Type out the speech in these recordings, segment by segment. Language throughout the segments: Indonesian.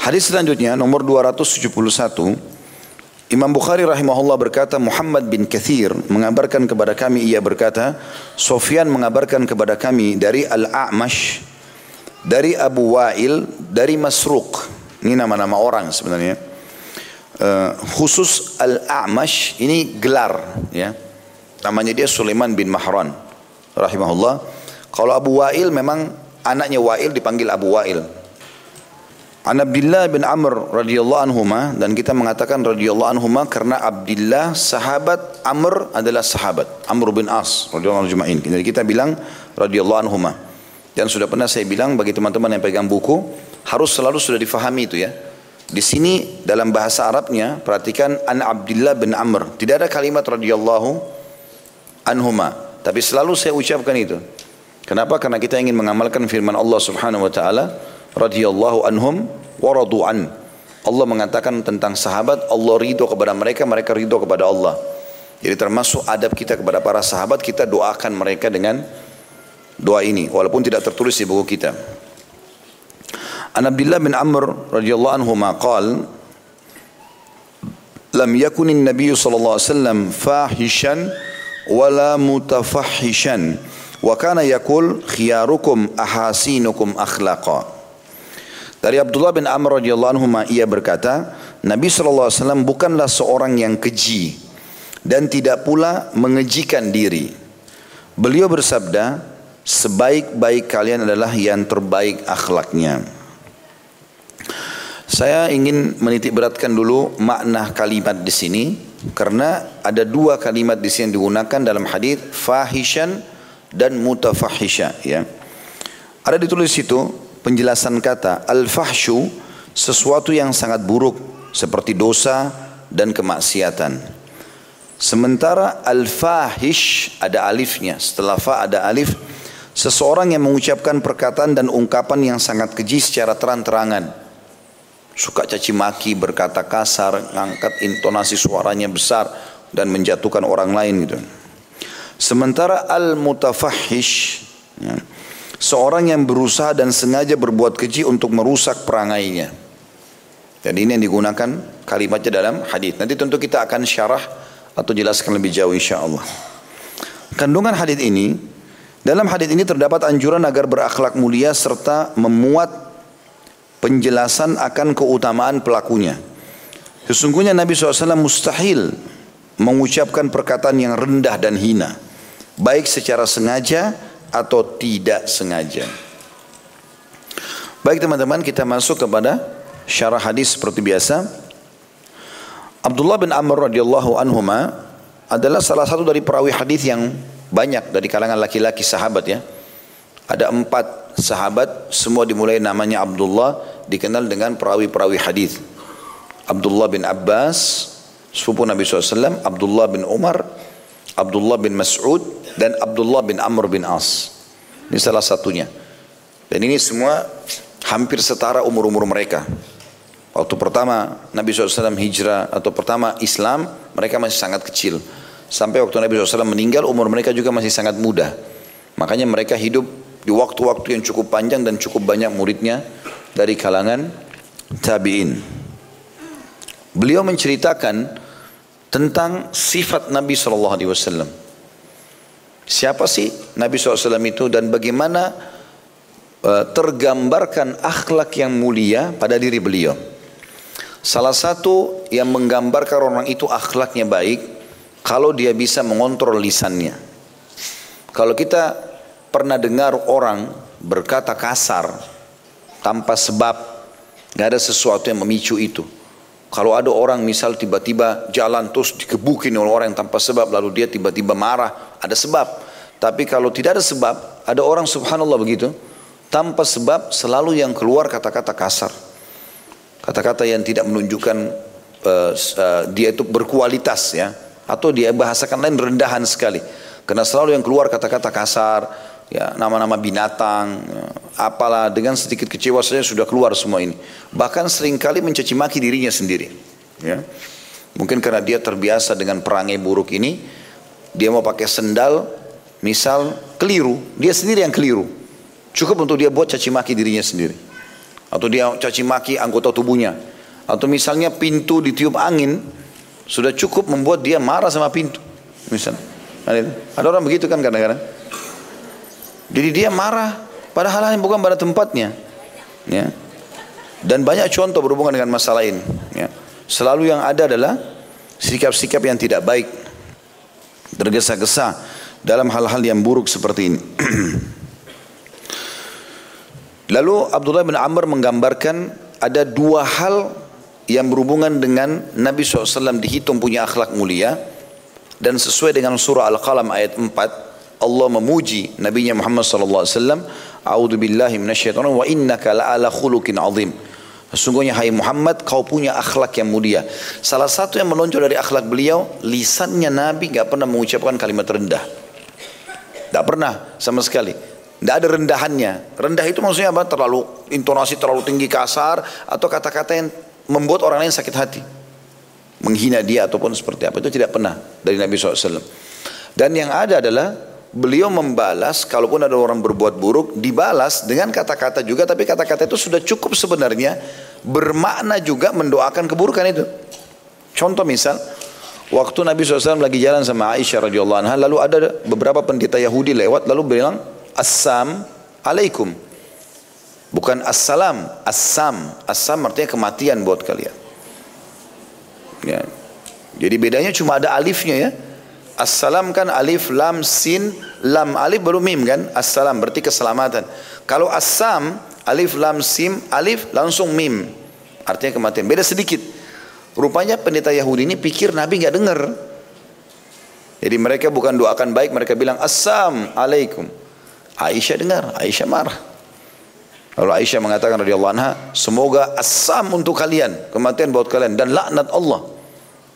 Hadis selanjutnya nomor 271 Imam Bukhari rahimahullah berkata Muhammad bin Kathir mengabarkan kepada kami ia berkata Sofyan mengabarkan kepada kami dari Al-A'mash dari Abu Wa'il dari Masruq. Ini nama-nama orang sebenarnya. Uh, khusus Al-A'mash ini gelar ya. Namanya dia Sulaiman bin Mahran rahimahullah. Kalau Abu Wa'il memang anaknya Wa'il dipanggil Abu Wa'il An Abdullah bin Amr radhiyallahu anhuma dan kita mengatakan radhiyallahu anhuma karena Abdullah sahabat Amr adalah sahabat Amr bin As radhiyallahu anhu Jadi kita bilang radhiyallahu anhuma. Dan sudah pernah saya bilang bagi teman-teman yang pegang buku harus selalu sudah difahami itu ya. Di sini dalam bahasa Arabnya perhatikan an Abdullah bin Amr. Tidak ada kalimat radhiyallahu anhuma, tapi selalu saya ucapkan itu. Kenapa? Karena kita ingin mengamalkan firman Allah Subhanahu wa taala radhiyallahu anhum wa an. Allah mengatakan tentang sahabat, Allah ridho kepada mereka, mereka ridho kepada Allah. Jadi termasuk adab kita kepada para sahabat, kita doakan mereka dengan doa ini, walaupun tidak tertulis di buku kita. An Abdullah bin Amr radhiyallahu anhu maqal lam yakun an-nabiy sallallahu alaihi wasallam fahishan wala mutafahishan wa kana yaqul khiyarukum ahasinukum akhlaqa dari Abdullah bin Amr radhiyallahu anhu ia berkata, Nabi SAW bukanlah seorang yang keji dan tidak pula mengejikan diri. Beliau bersabda, sebaik-baik kalian adalah yang terbaik akhlaknya. Saya ingin menitik beratkan dulu makna kalimat di sini karena ada dua kalimat di sini yang digunakan dalam hadis fahishan dan mutafahisha ya. Ada ditulis situ penjelasan kata al-fahsyu sesuatu yang sangat buruk seperti dosa dan kemaksiatan. Sementara al-fahish ada alifnya, setelah fa ada alif, seseorang yang mengucapkan perkataan dan ungkapan yang sangat keji secara terang-terangan. Suka caci maki, berkata kasar, ngangkat intonasi suaranya besar dan menjatuhkan orang lain gitu. Sementara al-mutafahish ya, Seorang yang berusaha dan sengaja berbuat keji untuk merusak perangainya. Dan ini yang digunakan kalimatnya dalam hadis. Nanti tentu kita akan syarah atau jelaskan lebih jauh insya Allah. Kandungan hadis ini dalam hadis ini terdapat anjuran agar berakhlak mulia serta memuat penjelasan akan keutamaan pelakunya. Sesungguhnya Nabi SAW mustahil mengucapkan perkataan yang rendah dan hina. Baik secara sengaja atau tidak sengaja. Baik teman-teman kita masuk kepada syarah hadis seperti biasa. Abdullah bin Amr radhiyallahu anhuma adalah salah satu dari perawi hadis yang banyak dari kalangan laki-laki sahabat ya. Ada empat sahabat semua dimulai namanya Abdullah dikenal dengan perawi-perawi hadis. Abdullah bin Abbas sepupu Nabi SAW, Abdullah bin Umar, Abdullah bin Mas'ud dan Abdullah bin Amr bin As. Ini salah satunya. Dan ini semua hampir setara umur-umur mereka. Waktu pertama Nabi SAW hijrah atau pertama Islam, mereka masih sangat kecil. Sampai waktu Nabi SAW meninggal, umur mereka juga masih sangat muda. Makanya mereka hidup di waktu-waktu yang cukup panjang dan cukup banyak muridnya dari kalangan tabi'in. Beliau menceritakan tentang sifat Nabi Wasallam. Siapa sih Nabi SAW itu dan bagaimana uh, tergambarkan akhlak yang mulia pada diri beliau. Salah satu yang menggambarkan orang itu akhlaknya baik kalau dia bisa mengontrol lisannya. Kalau kita pernah dengar orang berkata kasar tanpa sebab, nggak ada sesuatu yang memicu itu. Kalau ada orang misal tiba-tiba jalan terus dikebukin oleh orang yang tanpa sebab lalu dia tiba-tiba marah, ada sebab. Tapi kalau tidak ada sebab, ada orang subhanallah begitu, tanpa sebab selalu yang keluar kata-kata kasar. Kata-kata yang tidak menunjukkan uh, uh, dia itu berkualitas ya. Atau dia bahasakan lain rendahan sekali. Karena selalu yang keluar kata-kata kasar, ya nama-nama binatang, ya, apalah dengan sedikit kecewa saja sudah keluar semua ini. Bahkan sering kali mencaci maki dirinya sendiri. Ya. Mungkin karena dia terbiasa dengan perangai buruk ini, dia mau pakai sendal, misal keliru, dia sendiri yang keliru. Cukup untuk dia buat caci maki dirinya sendiri. Atau dia caci maki anggota tubuhnya. Atau misalnya pintu ditiup angin, sudah cukup membuat dia marah sama pintu. Misal. Ada orang begitu kan kadang-kadang. Jadi dia marah pada hal-hal yang bukan pada tempatnya. Ya. Dan banyak contoh berhubungan dengan masalah ini. Ya. Selalu yang ada adalah sikap-sikap yang tidak baik. Tergesa-gesa dalam hal-hal yang buruk seperti ini. Lalu Abdullah bin Amr menggambarkan ada dua hal yang berhubungan dengan Nabi SAW dihitung punya akhlak mulia dan sesuai dengan surah Al-Qalam ayat 4 Allah memuji Nabi Muhammad SAW A'udhu billahi minasyaitonir wa innaka la'ala khulukin azim Sesungguhnya hai Muhammad kau punya akhlak yang mulia. Salah satu yang menonjol dari akhlak beliau, lisannya Nabi nggak pernah mengucapkan kalimat rendah. Tidak pernah sama sekali. Tidak ada rendahannya. Rendah itu maksudnya apa? Terlalu intonasi terlalu tinggi kasar atau kata-kata yang membuat orang lain sakit hati. Menghina dia ataupun seperti apa. Itu tidak pernah dari Nabi SAW. Dan yang ada adalah beliau membalas kalaupun ada orang berbuat buruk dibalas dengan kata-kata juga tapi kata-kata itu sudah cukup sebenarnya bermakna juga mendoakan keburukan itu. Contoh misal Waktu Nabi SAW lagi jalan sama Aisyah radhiyallahu anha, lalu ada beberapa pendeta Yahudi lewat, lalu bilang, Assam alaikum. Bukan assalam, assam. Assam artinya kematian buat kalian. Ya. Jadi bedanya cuma ada alifnya ya. Assalam kan alif, lam, sin, lam, alif baru mim kan. Assalam berarti keselamatan. Kalau assam, alif, lam, sim, alif langsung mim. Artinya kematian. Beda sedikit. Rupanya pendeta Yahudi ini pikir Nabi nggak dengar. Jadi mereka bukan doakan baik, mereka bilang Assam alaikum. Aisyah dengar, Aisyah marah. Lalu Aisyah mengatakan radhiyallahu anha, semoga assam untuk kalian, kematian buat kalian dan laknat Allah.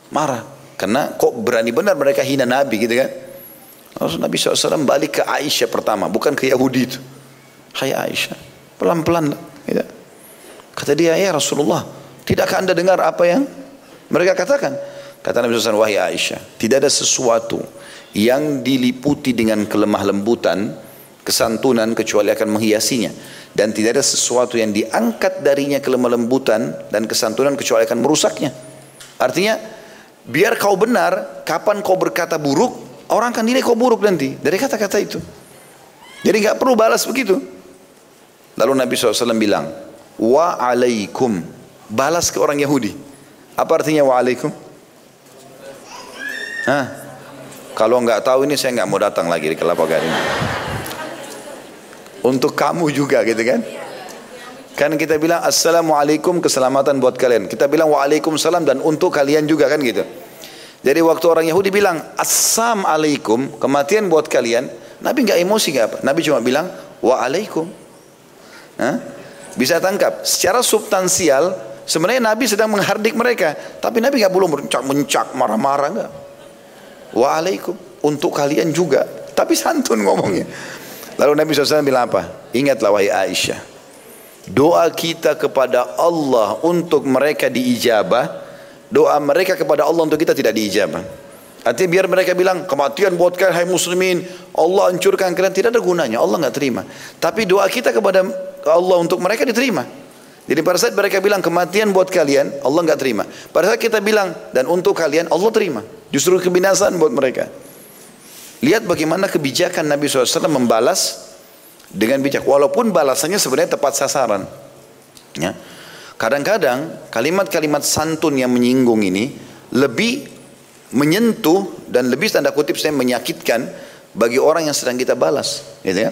Marah. Karena kok berani benar mereka hina Nabi gitu kan. Lalu Nabi SAW balik ke Aisyah pertama, bukan ke Yahudi itu. Hai Aisyah, pelan-pelan lah. Gitu. Kata dia, ya Rasulullah, tidakkah anda dengar apa yang mereka katakan, kata Nabi SAW, wahai Aisyah, tidak ada sesuatu yang diliputi dengan kelemah lembutan, kesantunan kecuali akan menghiasinya. Dan tidak ada sesuatu yang diangkat darinya kelemah lembutan dan kesantunan kecuali akan merusaknya. Artinya, biar kau benar, kapan kau berkata buruk, orang akan nilai kau buruk nanti. Dari kata-kata itu. Jadi nggak perlu balas begitu. Lalu Nabi SAW bilang, wa alaikum, balas ke orang Yahudi. Apa artinya waalaikum? Hah? Kalau nggak tahu ini saya nggak mau datang lagi di Kelapa Gading. Untuk kamu juga gitu kan? Kan kita bilang assalamualaikum keselamatan buat kalian. Kita bilang waalaikumsalam dan untuk kalian juga kan gitu. Jadi waktu orang Yahudi bilang assalamualaikum kematian buat kalian, Nabi nggak emosi nggak apa. Nabi cuma bilang waalaikum. Hah? Bisa tangkap. Secara substansial Sebenarnya Nabi sedang menghardik mereka, tapi Nabi nggak belum mencak-mencak, marah-marah enggak. Waalaikum untuk kalian juga, tapi santun ngomongnya. Lalu Nabi SAW bilang apa? Ingatlah wahai Aisyah, doa kita kepada Allah untuk mereka diijabah, doa mereka kepada Allah untuk kita tidak diijabah. Artinya biar mereka bilang kematian buat kalian hai muslimin, Allah hancurkan kalian tidak ada gunanya, Allah nggak terima. Tapi doa kita kepada Allah untuk mereka diterima. Jadi pada saat mereka bilang kematian buat kalian, Allah nggak terima. Pada saat kita bilang dan untuk kalian, Allah terima. Justru kebinasaan buat mereka. Lihat bagaimana kebijakan Nabi SAW membalas dengan bijak. Walaupun balasannya sebenarnya tepat sasaran. Ya. Kadang-kadang kalimat-kalimat santun yang menyinggung ini lebih menyentuh dan lebih tanda kutip saya menyakitkan bagi orang yang sedang kita balas. Gitu ya.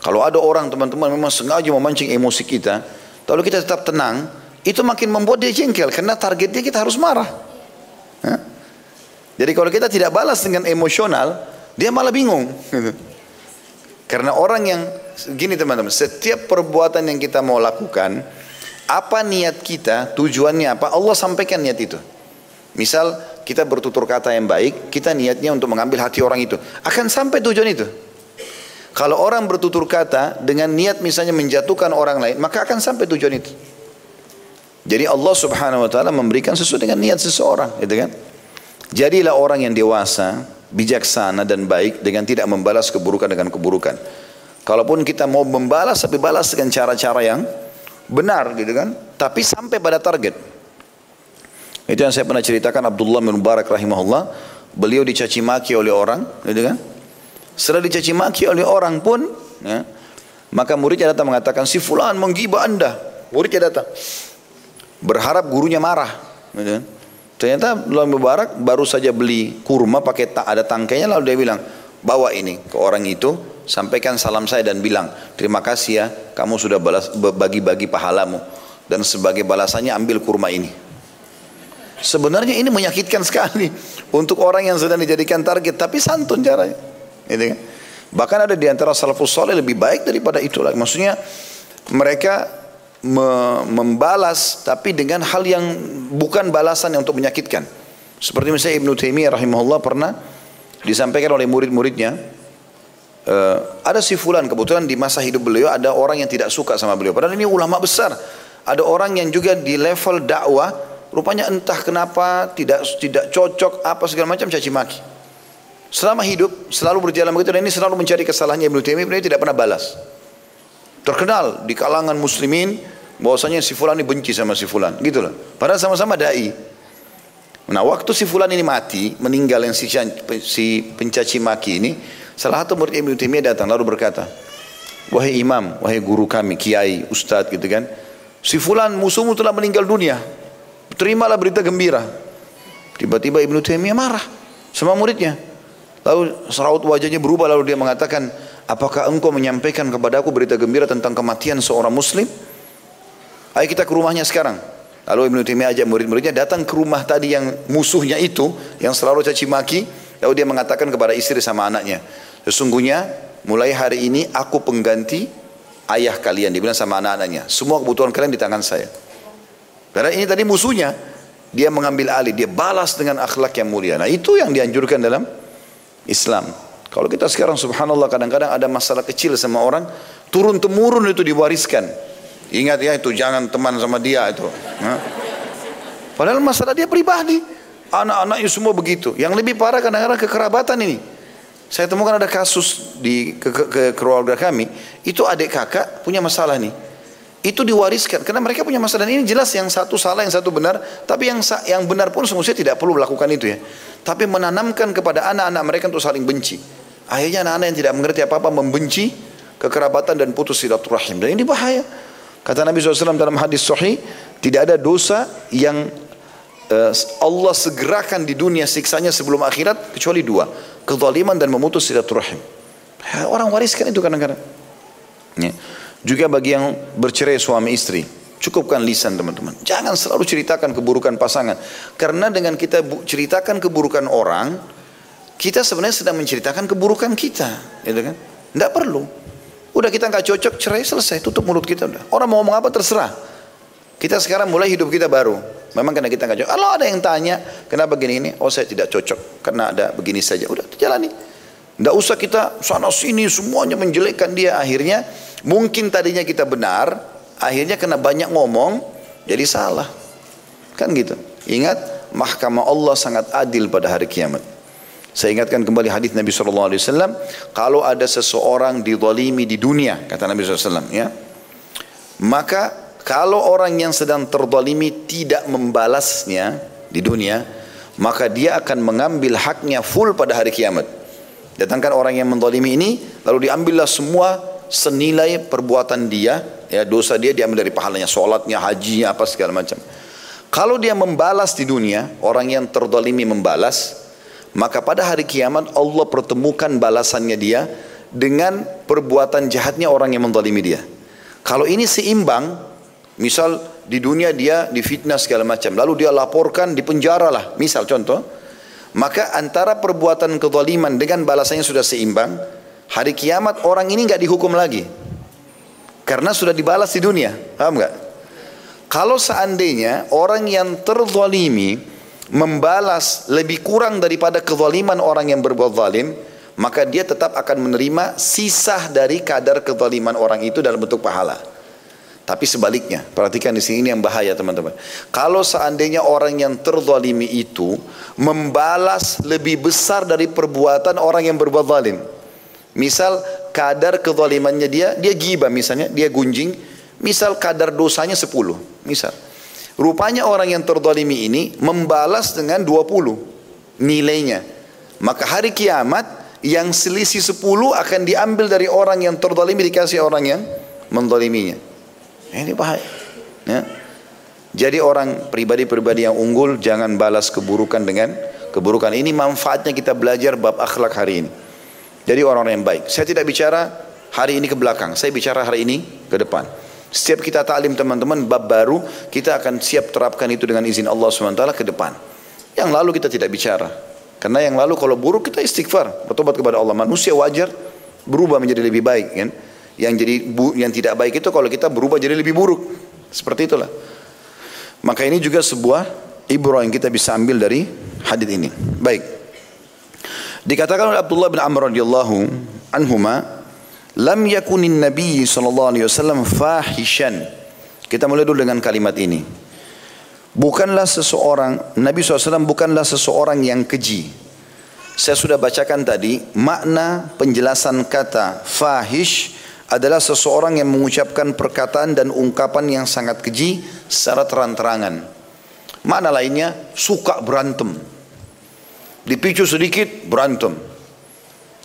Kalau ada orang teman-teman memang sengaja memancing emosi kita, kalau kita tetap tenang, itu makin membuat dia jengkel karena targetnya kita harus marah. Ya? Jadi kalau kita tidak balas dengan emosional, dia malah bingung. Gitu. Karena orang yang gini teman-teman, setiap perbuatan yang kita mau lakukan, apa niat kita, tujuannya apa, Allah sampaikan niat itu. Misal kita bertutur kata yang baik, kita niatnya untuk mengambil hati orang itu, akan sampai tujuan itu. Kalau orang bertutur kata dengan niat misalnya menjatuhkan orang lain, maka akan sampai tujuan itu. Jadi Allah Subhanahu wa taala memberikan sesuai dengan niat seseorang, gitu kan? Jadilah orang yang dewasa, bijaksana dan baik dengan tidak membalas keburukan dengan keburukan. Kalaupun kita mau membalas tapi balas dengan cara-cara yang benar gitu kan, tapi sampai pada target. Itu yang saya pernah ceritakan Abdullah bin Mubarak rahimahullah, beliau dicaci maki oleh orang, gitu kan? Setelah dicaci maki oleh orang pun, ya, maka muridnya datang mengatakan si fulan menggibah anda. Muridnya datang berharap gurunya marah. Gitu kan? Ternyata Abdullah bin Mubarak baru saja beli kurma pakai tak ada tangkainya lalu dia bilang bawa ini ke orang itu sampaikan salam saya dan bilang terima kasih ya kamu sudah bagi-bagi pahalamu dan sebagai balasannya ambil kurma ini. Sebenarnya ini menyakitkan sekali untuk orang yang sedang dijadikan target tapi santun caranya. Gitu kan? Bahkan ada di antara salafus soleh lebih baik daripada itu lagi. Maksudnya mereka me membalas tapi dengan hal yang bukan balasan yang untuk menyakitkan. Seperti misalnya Ibnu Taimiyah rahimahullah pernah disampaikan oleh murid-muridnya uh, ada si fulan kebetulan di masa hidup beliau ada orang yang tidak suka sama beliau padahal ini ulama besar ada orang yang juga di level dakwah rupanya entah kenapa tidak tidak cocok apa segala macam caci maki Selama hidup selalu berjalan begitu dan ini selalu mencari kesalahannya Ibnu Taimiyah, Ibnu tidak pernah balas. Terkenal di kalangan muslimin bahwasanya si fulan ini benci sama si fulan, gitu loh. Padahal sama-sama dai. Nah, waktu si fulan ini mati, meninggal yang si, si pencaci maki ini, salah satu murid Ibnu Taimiyah datang lalu berkata, "Wahai imam, wahai guru kami, kiai, ustadz gitu kan. Si fulan musuhmu telah meninggal dunia. Terimalah berita gembira." Tiba-tiba Ibnu Taimiyah marah sama muridnya. Lalu seraut wajahnya berubah lalu dia mengatakan, apakah engkau menyampaikan kepadaku berita gembira tentang kematian seorang muslim? Ayo kita ke rumahnya sekarang. Lalu Ibn Taimiyah ajak murid-muridnya datang ke rumah tadi yang musuhnya itu, yang selalu caci maki. Lalu dia mengatakan kepada istri sama anaknya, sesungguhnya mulai hari ini aku pengganti ayah kalian. Dia bilang sama anak-anaknya, semua kebutuhan kalian di tangan saya. Karena ini tadi musuhnya, dia mengambil alih, dia balas dengan akhlak yang mulia. Nah itu yang dianjurkan dalam Islam. Kalau kita sekarang subhanallah kadang-kadang ada masalah kecil sama orang, turun temurun itu diwariskan. Ingat ya itu jangan teman sama dia itu. Padahal masalah dia pribadi. Anak-anaknya semua begitu. Yang lebih parah kadang-kadang kekerabatan ini. Saya temukan ada kasus di ke, ke, ke keluarga kami, itu adik kakak punya masalah nih. Itu diwariskan karena mereka punya masalah dan ini jelas yang satu salah, yang satu benar, tapi yang yang benar pun semestinya tidak perlu melakukan itu ya tapi menanamkan kepada anak-anak mereka untuk saling benci. Akhirnya anak-anak yang tidak mengerti apa-apa membenci kekerabatan dan putus silaturahim. Dan ini bahaya. Kata Nabi SAW dalam hadis sahih, tidak ada dosa yang uh, Allah segerakan di dunia siksanya sebelum akhirat kecuali dua. Kezaliman dan memutus silaturahim. Ya, orang wariskan itu kadang-kadang. Ya. Juga bagi yang bercerai suami istri. Cukupkan lisan teman-teman. Jangan selalu ceritakan keburukan pasangan. Karena dengan kita ceritakan keburukan orang, kita sebenarnya sedang menceritakan keburukan kita. Gitu kan? Tidak perlu. Udah kita nggak cocok, cerai selesai. Tutup mulut kita udah. Orang mau ngomong apa terserah. Kita sekarang mulai hidup kita baru. Memang karena kita nggak cocok. Kalau ada yang tanya, kenapa begini ini? Oh saya tidak cocok. Karena ada begini saja. Udah jalani. Tidak usah kita sana sini semuanya menjelekkan dia. Akhirnya mungkin tadinya kita benar, akhirnya kena banyak ngomong jadi salah kan gitu ingat mahkamah Allah sangat adil pada hari kiamat saya ingatkan kembali hadis Nabi SAW kalau ada seseorang dizalimi di dunia kata Nabi SAW ya maka kalau orang yang sedang terzalimi tidak membalasnya di dunia maka dia akan mengambil haknya full pada hari kiamat datangkan orang yang menzalimi ini lalu diambillah semua senilai perbuatan dia Ya, dosa dia diambil dari pahalanya, sholatnya, hajinya, apa segala macam. Kalau dia membalas di dunia, orang yang terdolimi membalas, maka pada hari kiamat Allah pertemukan balasannya dia dengan perbuatan jahatnya orang yang mendolimi dia. Kalau ini seimbang, misal di dunia dia difitnah segala macam, lalu dia laporkan di penjara lah, misal contoh, maka antara perbuatan kezaliman dengan balasannya sudah seimbang, hari kiamat orang ini nggak dihukum lagi. Karena sudah dibalas di dunia. Paham nggak? Kalau seandainya orang yang terzalimi membalas lebih kurang daripada kezaliman orang yang berbuat zalim, maka dia tetap akan menerima sisa dari kadar kezaliman orang itu dalam bentuk pahala. Tapi sebaliknya, perhatikan di sini yang bahaya teman-teman. Kalau seandainya orang yang terzalimi itu membalas lebih besar dari perbuatan orang yang berbuat zalim. Misal kadar kezalimannya dia, dia gibah misalnya, dia gunjing, misal kadar dosanya 10, misal. Rupanya orang yang terdolimi ini membalas dengan 20 nilainya. Maka hari kiamat yang selisih 10 akan diambil dari orang yang terdolimi dikasih orang yang mendoliminya. Ini bahaya. Ya. Jadi orang pribadi-pribadi yang unggul jangan balas keburukan dengan keburukan. Ini manfaatnya kita belajar bab akhlak hari ini. Jadi orang-orang yang baik. Saya tidak bicara hari ini ke belakang, saya bicara hari ini ke depan. Setiap kita taklim teman-teman bab baru, kita akan siap terapkan itu dengan izin Allah SWT ke depan. Yang lalu kita tidak bicara. Karena yang lalu kalau buruk kita istighfar, bertobat kepada Allah. Manusia wajar berubah menjadi lebih baik kan. Yang jadi yang tidak baik itu kalau kita berubah jadi lebih buruk. Seperti itulah. Maka ini juga sebuah ibrah yang kita bisa ambil dari hadis ini. Baik. Dikatakan oleh Abdullah bin Amr radhiyallahu anhuma, "Lam yakunin Nabi sallallahu alaihi wasallam fahishan." Kita mulai dulu dengan kalimat ini. Bukanlah seseorang Nabi SAW bukanlah seseorang yang keji. Saya sudah bacakan tadi makna penjelasan kata fahish adalah seseorang yang mengucapkan perkataan dan ungkapan yang sangat keji secara terang-terangan. Makna lainnya suka berantem. Dipicu sedikit berantem.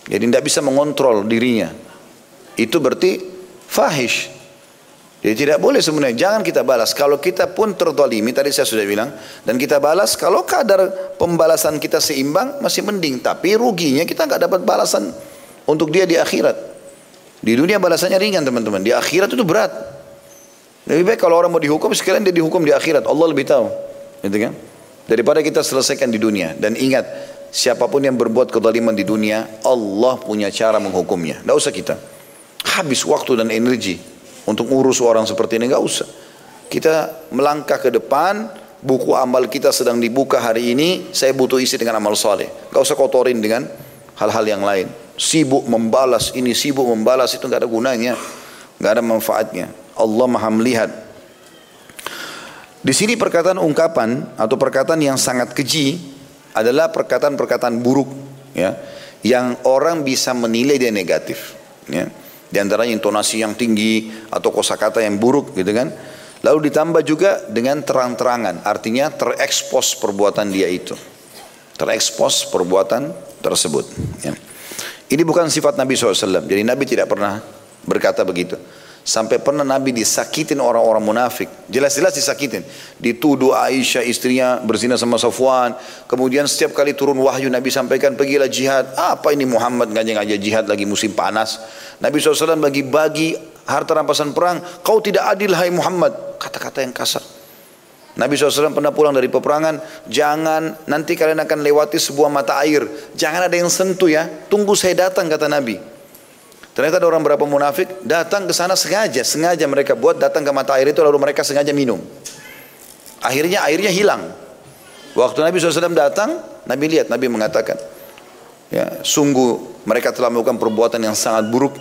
Jadi tidak bisa mengontrol dirinya. Itu berarti fahish. Jadi tidak boleh sebenarnya. Jangan kita balas. Kalau kita pun tertolimi, tadi saya sudah bilang. Dan kita balas, kalau kadar pembalasan kita seimbang, masih mending. Tapi ruginya kita nggak dapat balasan untuk dia di akhirat. Di dunia balasannya ringan teman-teman. Di akhirat itu berat. Lebih baik kalau orang mau dihukum, sekalian dia dihukum di akhirat. Allah lebih tahu. Gitu kan? Daripada kita selesaikan di dunia. Dan ingat, siapa pun yang berbuat kezaliman di dunia, Allah punya cara menghukumnya. Tidak usah kita. Habis waktu dan energi untuk ngurus orang seperti ini, nggak usah. Kita melangkah ke depan, buku amal kita sedang dibuka hari ini, saya butuh isi dengan amal soleh. Gak usah kotorin dengan hal-hal yang lain. Sibuk membalas ini, sibuk membalas itu nggak ada gunanya, nggak ada manfaatnya. Allah maha melihat. Di sini perkataan ungkapan atau perkataan yang sangat keji adalah perkataan-perkataan buruk ya yang orang bisa menilai dia negatif ya di antaranya intonasi yang tinggi atau kosakata yang buruk gitu kan. Lalu ditambah juga dengan terang-terangan artinya terekspos perbuatan dia itu. Terekspos perbuatan tersebut ya. ini bukan sifat Nabi SAW jadi Nabi tidak pernah berkata begitu Sampai pernah Nabi disakitin orang-orang munafik. Jelas-jelas disakitin. Dituduh Aisyah istrinya berzina sama Safwan. Kemudian setiap kali turun wahyu Nabi sampaikan pergilah jihad. Apa ini Muhammad ngajak-ngajak jihad lagi musim panas. Nabi SAW bagi-bagi harta rampasan perang. Kau tidak adil hai Muhammad. Kata-kata yang kasar. Nabi SAW pernah pulang dari peperangan, jangan nanti kalian akan lewati sebuah mata air, jangan ada yang sentuh ya, tunggu saya datang kata Nabi. Ternyata ada orang berapa munafik datang ke sana sengaja, sengaja mereka buat datang ke mata air itu lalu mereka sengaja minum. Akhirnya airnya hilang. Waktu Nabi SAW datang, Nabi lihat, Nabi mengatakan, ya, sungguh mereka telah melakukan perbuatan yang sangat buruk.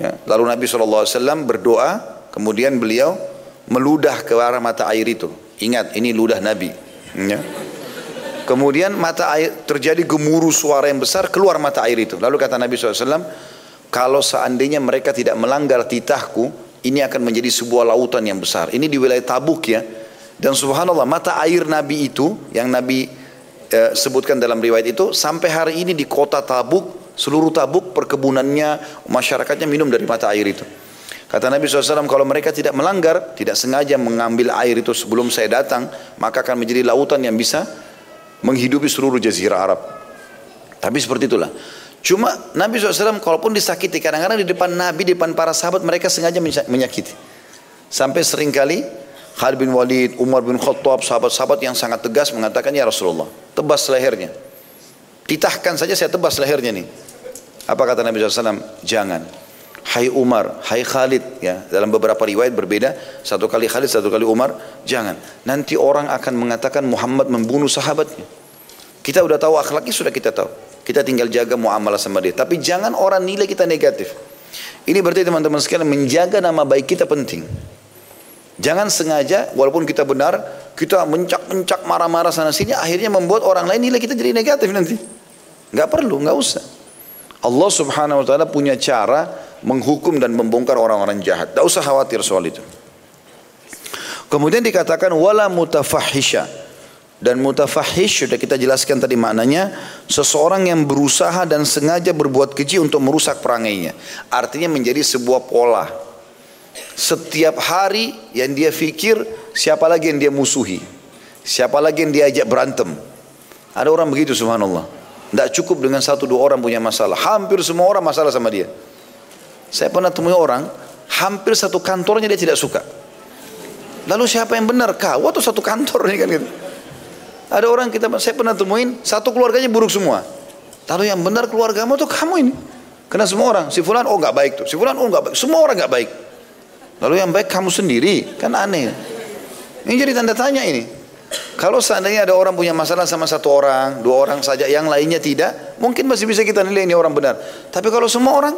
Ya, lalu Nabi SAW berdoa, kemudian beliau meludah ke arah mata air itu. Ingat, ini ludah Nabi. Ya. Kemudian mata air terjadi gemuruh suara yang besar keluar mata air itu. Lalu kata Nabi SAW, kalau seandainya mereka tidak melanggar titahku, ini akan menjadi sebuah lautan yang besar. Ini di wilayah Tabuk ya. Dan subhanallah mata air Nabi itu yang Nabi eh, sebutkan dalam riwayat itu sampai hari ini di kota Tabuk, seluruh Tabuk perkebunannya, masyarakatnya minum dari mata air itu. Kata Nabi SAW kalau mereka tidak melanggar, tidak sengaja mengambil air itu sebelum saya datang, maka akan menjadi lautan yang bisa menghidupi seluruh jazirah Arab. Tapi seperti itulah. Cuma Nabi SAW kalaupun disakiti kadang-kadang di depan Nabi, di depan para sahabat mereka sengaja menyakiti. Sampai sering kali Khalid bin Walid, Umar bin Khattab, sahabat-sahabat yang sangat tegas mengatakan ya Rasulullah, tebas lehernya. Titahkan saja saya tebas lehernya nih. Apa kata Nabi SAW? Jangan. Hai Umar, hai Khalid, ya dalam beberapa riwayat berbeda, satu kali Khalid, satu kali Umar, jangan. Nanti orang akan mengatakan Muhammad membunuh sahabatnya. Kita sudah tahu akhlaknya sudah kita tahu. Kita tinggal jaga muamalah sama dia. Tapi jangan orang nilai kita negatif. Ini berarti teman-teman sekalian menjaga nama baik kita penting. Jangan sengaja walaupun kita benar, kita mencak-mencak marah-marah sana sini akhirnya membuat orang lain nilai kita jadi negatif nanti. Enggak perlu, enggak usah. Allah Subhanahu wa taala punya cara menghukum dan membongkar orang-orang jahat. Tidak usah khawatir soal itu. Kemudian dikatakan wala mutafahisha. Dan mutafahish sudah kita jelaskan tadi maknanya seseorang yang berusaha dan sengaja berbuat keji untuk merusak perangainya. Artinya menjadi sebuah pola. Setiap hari yang dia fikir siapa lagi yang dia musuhi. Siapa lagi yang dia ajak berantem. Ada orang begitu subhanallah. Tidak cukup dengan satu dua orang punya masalah. Hampir semua orang masalah sama dia. Saya pernah temui orang, hampir satu kantornya dia tidak suka. Lalu siapa yang benar? Kau atau satu kantor ini kan gitu. Ada orang kita saya pernah temuin satu keluarganya buruk semua. Lalu yang benar keluargamu tuh kamu ini. Karena semua orang, si fulan oh nggak baik tuh, si fulan oh nggak baik, semua orang nggak baik. Lalu yang baik kamu sendiri, kan aneh. Ini jadi tanda tanya ini. Kalau seandainya ada orang punya masalah sama satu orang, dua orang saja, yang lainnya tidak, mungkin masih bisa kita nilai ini orang benar. Tapi kalau semua orang,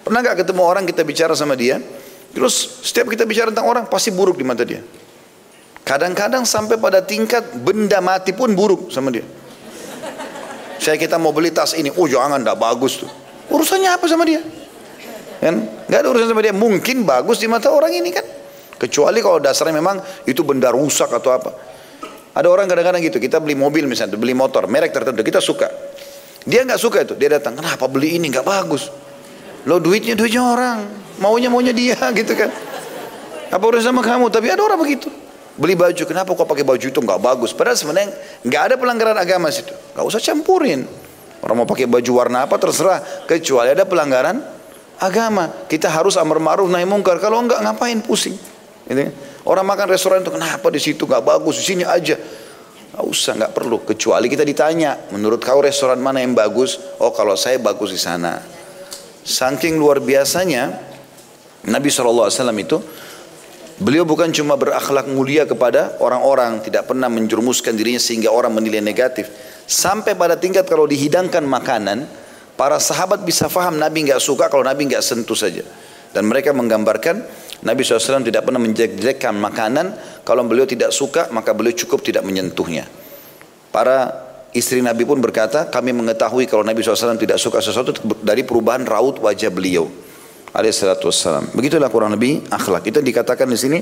pernah nggak ketemu orang kita bicara sama dia, Terus setiap kita bicara tentang orang pasti buruk di mata dia. Kadang-kadang sampai pada tingkat benda mati pun buruk sama dia. Saya kita mau beli tas ini, oh jangan, tidak bagus tuh. Urusannya apa sama dia? Kan? Gak ada urusan sama dia. Mungkin bagus di mata orang ini kan. Kecuali kalau dasarnya memang itu benda rusak atau apa. Ada orang kadang-kadang gitu, kita beli mobil misalnya, beli motor, merek tertentu, kita suka. Dia nggak suka itu, dia datang, kenapa beli ini nggak bagus? Lo duitnya duitnya orang maunya maunya dia gitu kan apa urusan sama kamu tapi ada orang begitu beli baju. Kenapa kau pakai baju itu? Nggak bagus. Padahal sebenarnya nggak ada pelanggaran agama situ. Nggak usah campurin. Orang mau pakai baju warna apa terserah. Kecuali ada pelanggaran agama. Kita harus amar ma'ruf nahi mungkar. Kalau enggak ngapain? Pusing. Gitu. Kan? orang makan restoran itu kenapa di situ nggak bagus? Di sini aja. Nggak usah, nggak perlu. Kecuali kita ditanya, menurut kau restoran mana yang bagus? Oh kalau saya bagus di sana. Saking luar biasanya, Nabi SAW itu Beliau bukan cuma berakhlak mulia kepada orang-orang, tidak pernah menjerumuskan dirinya sehingga orang menilai negatif. Sampai pada tingkat kalau dihidangkan makanan, para sahabat bisa faham Nabi nggak suka kalau Nabi nggak sentuh saja. Dan mereka menggambarkan Nabi SAW tidak pernah menjelekkan makanan, kalau beliau tidak suka maka beliau cukup tidak menyentuhnya. Para istri Nabi pun berkata, kami mengetahui kalau Nabi SAW tidak suka sesuatu dari perubahan raut wajah beliau alaihissalatu wassalam. Begitulah kurang lebih akhlak. Itu dikatakan di sini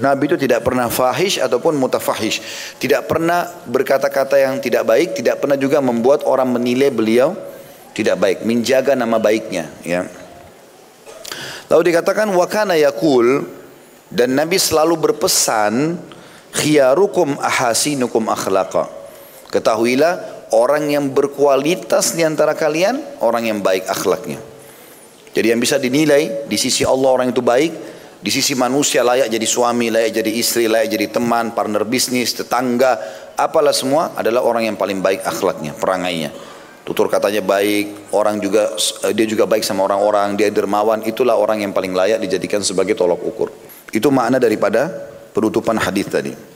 Nabi itu tidak pernah fahish ataupun mutafahish. Tidak pernah berkata-kata yang tidak baik, tidak pernah juga membuat orang menilai beliau tidak baik, menjaga nama baiknya, ya. Lalu dikatakan wakana yakul dan Nabi selalu berpesan khiyarukum ahasinukum akhlaqa. Ketahuilah orang yang berkualitas di antara kalian orang yang baik akhlaknya. Jadi yang bisa dinilai di sisi Allah orang itu baik, di sisi manusia layak jadi suami, layak jadi istri, layak jadi teman, partner bisnis, tetangga, apalah semua adalah orang yang paling baik akhlaknya, perangainya. Tutur katanya baik, orang juga eh, dia juga baik sama orang-orang, dia dermawan, itulah orang yang paling layak dijadikan sebagai tolok ukur. Itu makna daripada penutupan hadis tadi.